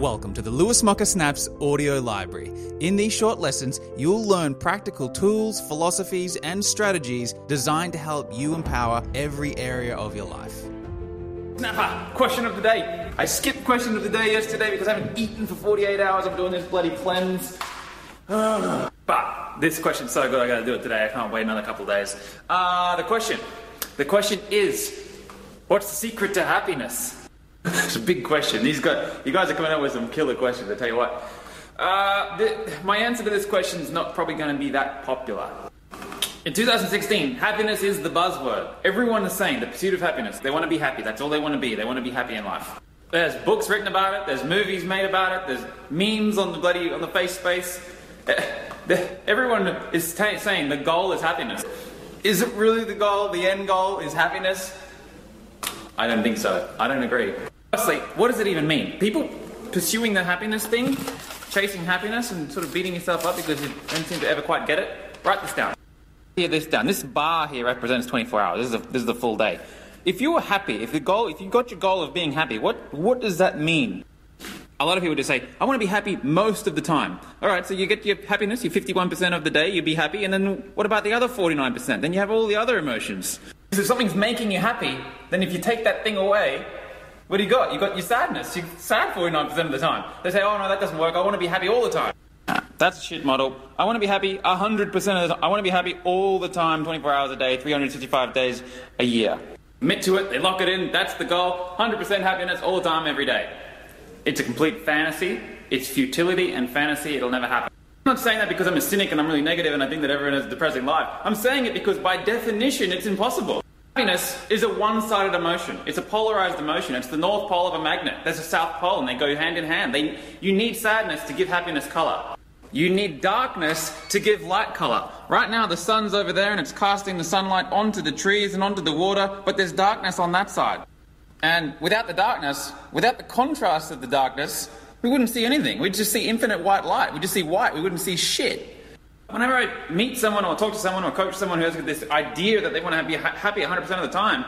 Welcome to the Lewis Mocker Snaps audio library. In these short lessons, you'll learn practical tools, philosophies, and strategies designed to help you empower every area of your life. Snapper, question of the day. I skipped question of the day yesterday because I haven't eaten for 48 hours. I'm doing this bloody cleanse. But this question's so good, I gotta do it today. I can't wait another couple days. Uh, the question. The question is what's the secret to happiness? It's a big question. These guys, you guys are coming up with some killer questions, I tell you what. Uh, the, my answer to this question is not probably going to be that popular. In 2016, happiness is the buzzword. Everyone is saying the pursuit of happiness. They want to be happy. That's all they want to be. They want to be happy in life. There's books written about it. There's movies made about it. There's memes on the bloody on the face space. Everyone is t- saying the goal is happiness. Is it really the goal? The end goal is happiness? I don't think so. I don't agree. Firstly, what does it even mean? People pursuing the happiness thing, chasing happiness and sort of beating yourself up because you don't seem to ever quite get it. Write this down. Hear this down. This bar here represents 24 hours. This is, a, this is the full day. If you were happy, if the goal, if you got your goal of being happy, what what does that mean? A lot of people just say, I want to be happy most of the time. All right, so you get your happiness, your 51% of the day, you'd be happy, and then what about the other 49%? Then you have all the other emotions. If something's making you happy, then if you take that thing away, what do you got? You got your sadness. You're sad 49% of the time. They say, oh no, that doesn't work. I want to be happy all the time. That's a shit model. I want to be happy 100% of the time. I want to be happy all the time, 24 hours a day, 365 days a year. Commit to it, they lock it in, that's the goal. 100% happiness all the time, every day. It's a complete fantasy. It's futility and fantasy. It'll never happen. I'm not saying that because I'm a cynic and I'm really negative and I think that everyone has a depressing life. I'm saying it because by definition it's impossible. Happiness is a one sided emotion. It's a polarized emotion. It's the north pole of a magnet. There's a south pole and they go hand in hand. They, you need sadness to give happiness color. You need darkness to give light color. Right now, the sun's over there and it's casting the sunlight onto the trees and onto the water, but there's darkness on that side. And without the darkness, without the contrast of the darkness, we wouldn't see anything. We'd just see infinite white light. We'd just see white. We wouldn't see shit. Whenever I meet someone or talk to someone or coach someone who has this idea that they want to be happy 100% of the time,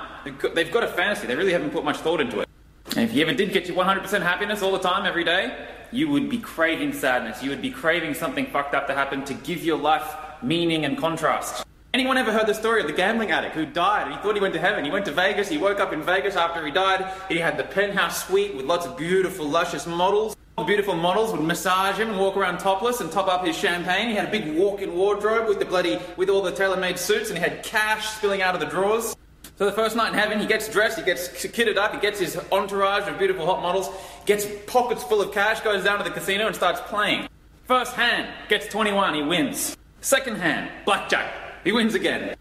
they've got a fantasy. They really haven't put much thought into it. And if you ever did get your 100% happiness all the time, every day, you would be craving sadness. You would be craving something fucked up to happen to give your life meaning and contrast. Anyone ever heard the story of the gambling addict who died? He thought he went to heaven. He went to Vegas. He woke up in Vegas after he died. He had the penthouse suite with lots of beautiful, luscious models. The beautiful models would massage him and walk around topless and top up his champagne. He had a big walk-in wardrobe with the bloody with all the tailor-made suits, and he had cash spilling out of the drawers. So the first night in heaven, he gets dressed, he gets kitted up, he gets his entourage of beautiful hot models, gets pockets full of cash, goes down to the casino and starts playing. First hand gets 21, he wins. Second hand, blackjack, he wins again.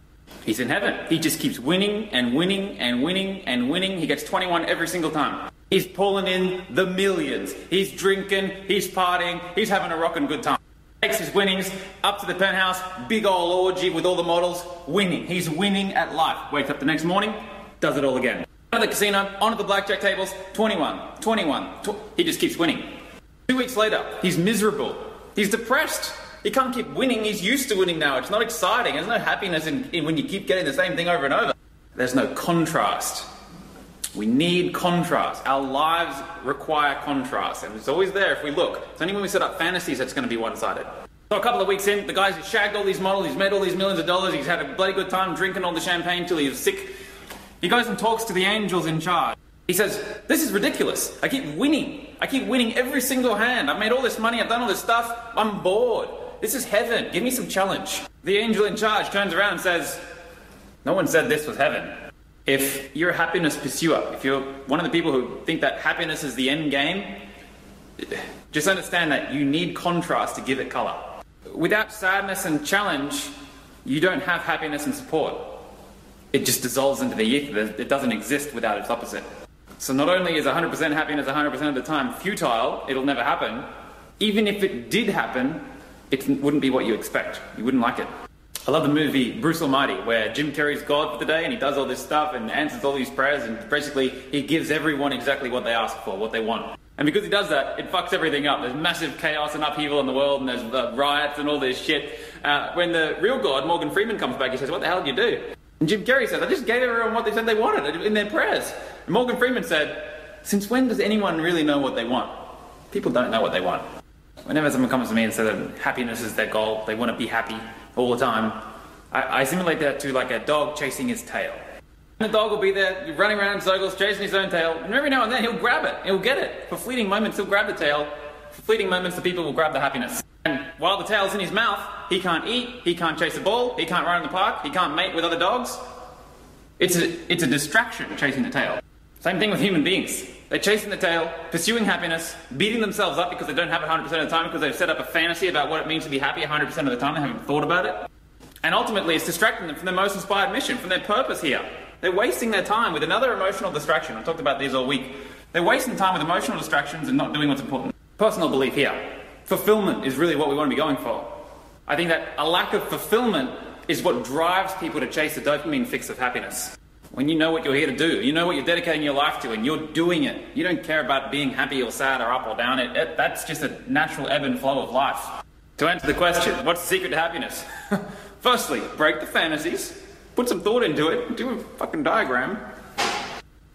He's in heaven. He just keeps winning and winning and winning and winning. He gets 21 every single time. He's pulling in the millions. He's drinking, he's partying, he's having a rocking good time. Takes his winnings up to the penthouse, big old orgy with all the models, winning. He's winning at life. Wakes up the next morning, does it all again. Out of the casino, onto the blackjack tables, 21, 21. Tw- he just keeps winning. Two weeks later, he's miserable. He's depressed. He can't keep winning. He's used to winning now. It's not exciting. There's no happiness in, in when you keep getting the same thing over and over. There's no contrast. We need contrast. Our lives require contrast, and it's always there if we look. It's only when we set up fantasies that's going to be one sided. So, a couple of weeks in, the guy's shagged all these models, he's made all these millions of dollars, he's had a bloody good time drinking all the champagne till he's sick. He goes and talks to the angels in charge. He says, This is ridiculous. I keep winning. I keep winning every single hand. I've made all this money, I've done all this stuff. I'm bored. This is heaven. Give me some challenge. The angel in charge turns around and says, No one said this was heaven. If you're a happiness pursuer, if you're one of the people who think that happiness is the end game, just understand that you need contrast to give it color. Without sadness and challenge, you don't have happiness and support. It just dissolves into the ether. It doesn't exist without its opposite. So not only is 100% happiness 100% of the time futile, it'll never happen, even if it did happen, it wouldn't be what you expect. You wouldn't like it. I love the movie Bruce Almighty, where Jim Carrey's God for the day and he does all this stuff and answers all these prayers and basically he gives everyone exactly what they ask for, what they want. And because he does that, it fucks everything up. There's massive chaos and upheaval in the world and there's uh, riots and all this shit. Uh, when the real God, Morgan Freeman, comes back, he says, What the hell did you do? And Jim Carrey says, I just gave everyone what they said they wanted in their prayers. And Morgan Freeman said, Since when does anyone really know what they want? People don't know what they want. Whenever someone comes to me and says that happiness is their goal, they want to be happy all the time, I, I simulate that to like a dog chasing his tail. The dog will be there running around in circles, chasing his own tail, and every now and then he'll grab it. He'll get it. For fleeting moments, he'll grab the tail. For fleeting moments, the people will grab the happiness. And while the tail's in his mouth, he can't eat, he can't chase a ball, he can't run in the park, he can't mate with other dogs. It's a, it's a distraction chasing the tail. Same thing with human beings. They're chasing the tail, pursuing happiness, beating themselves up because they don't have it 100% of the time because they've set up a fantasy about what it means to be happy 100% of the time. They haven't thought about it. And ultimately, it's distracting them from their most inspired mission, from their purpose here. They're wasting their time with another emotional distraction. I've talked about these all week. They're wasting time with emotional distractions and not doing what's important. Personal belief here. Fulfillment is really what we want to be going for. I think that a lack of fulfillment is what drives people to chase the dopamine fix of happiness. When you know what you're here to do, you know what you're dedicating your life to, and you're doing it. You don't care about being happy or sad or up or down. It, it, that's just a natural ebb and flow of life. To answer the question, what's the secret to happiness? Firstly, break the fantasies, put some thought into it, do a fucking diagram,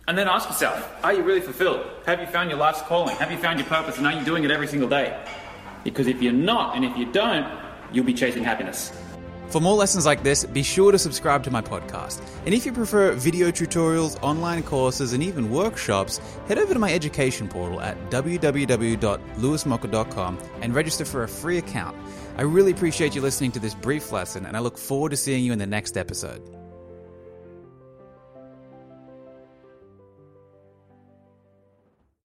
and then ask yourself, are you really fulfilled? Have you found your life's calling? Have you found your purpose? And are you doing it every single day? Because if you're not, and if you don't, you'll be chasing happiness. For more lessons like this, be sure to subscribe to my podcast. And if you prefer video tutorials, online courses, and even workshops, head over to my education portal at www.lewismocker.com and register for a free account. I really appreciate you listening to this brief lesson, and I look forward to seeing you in the next episode.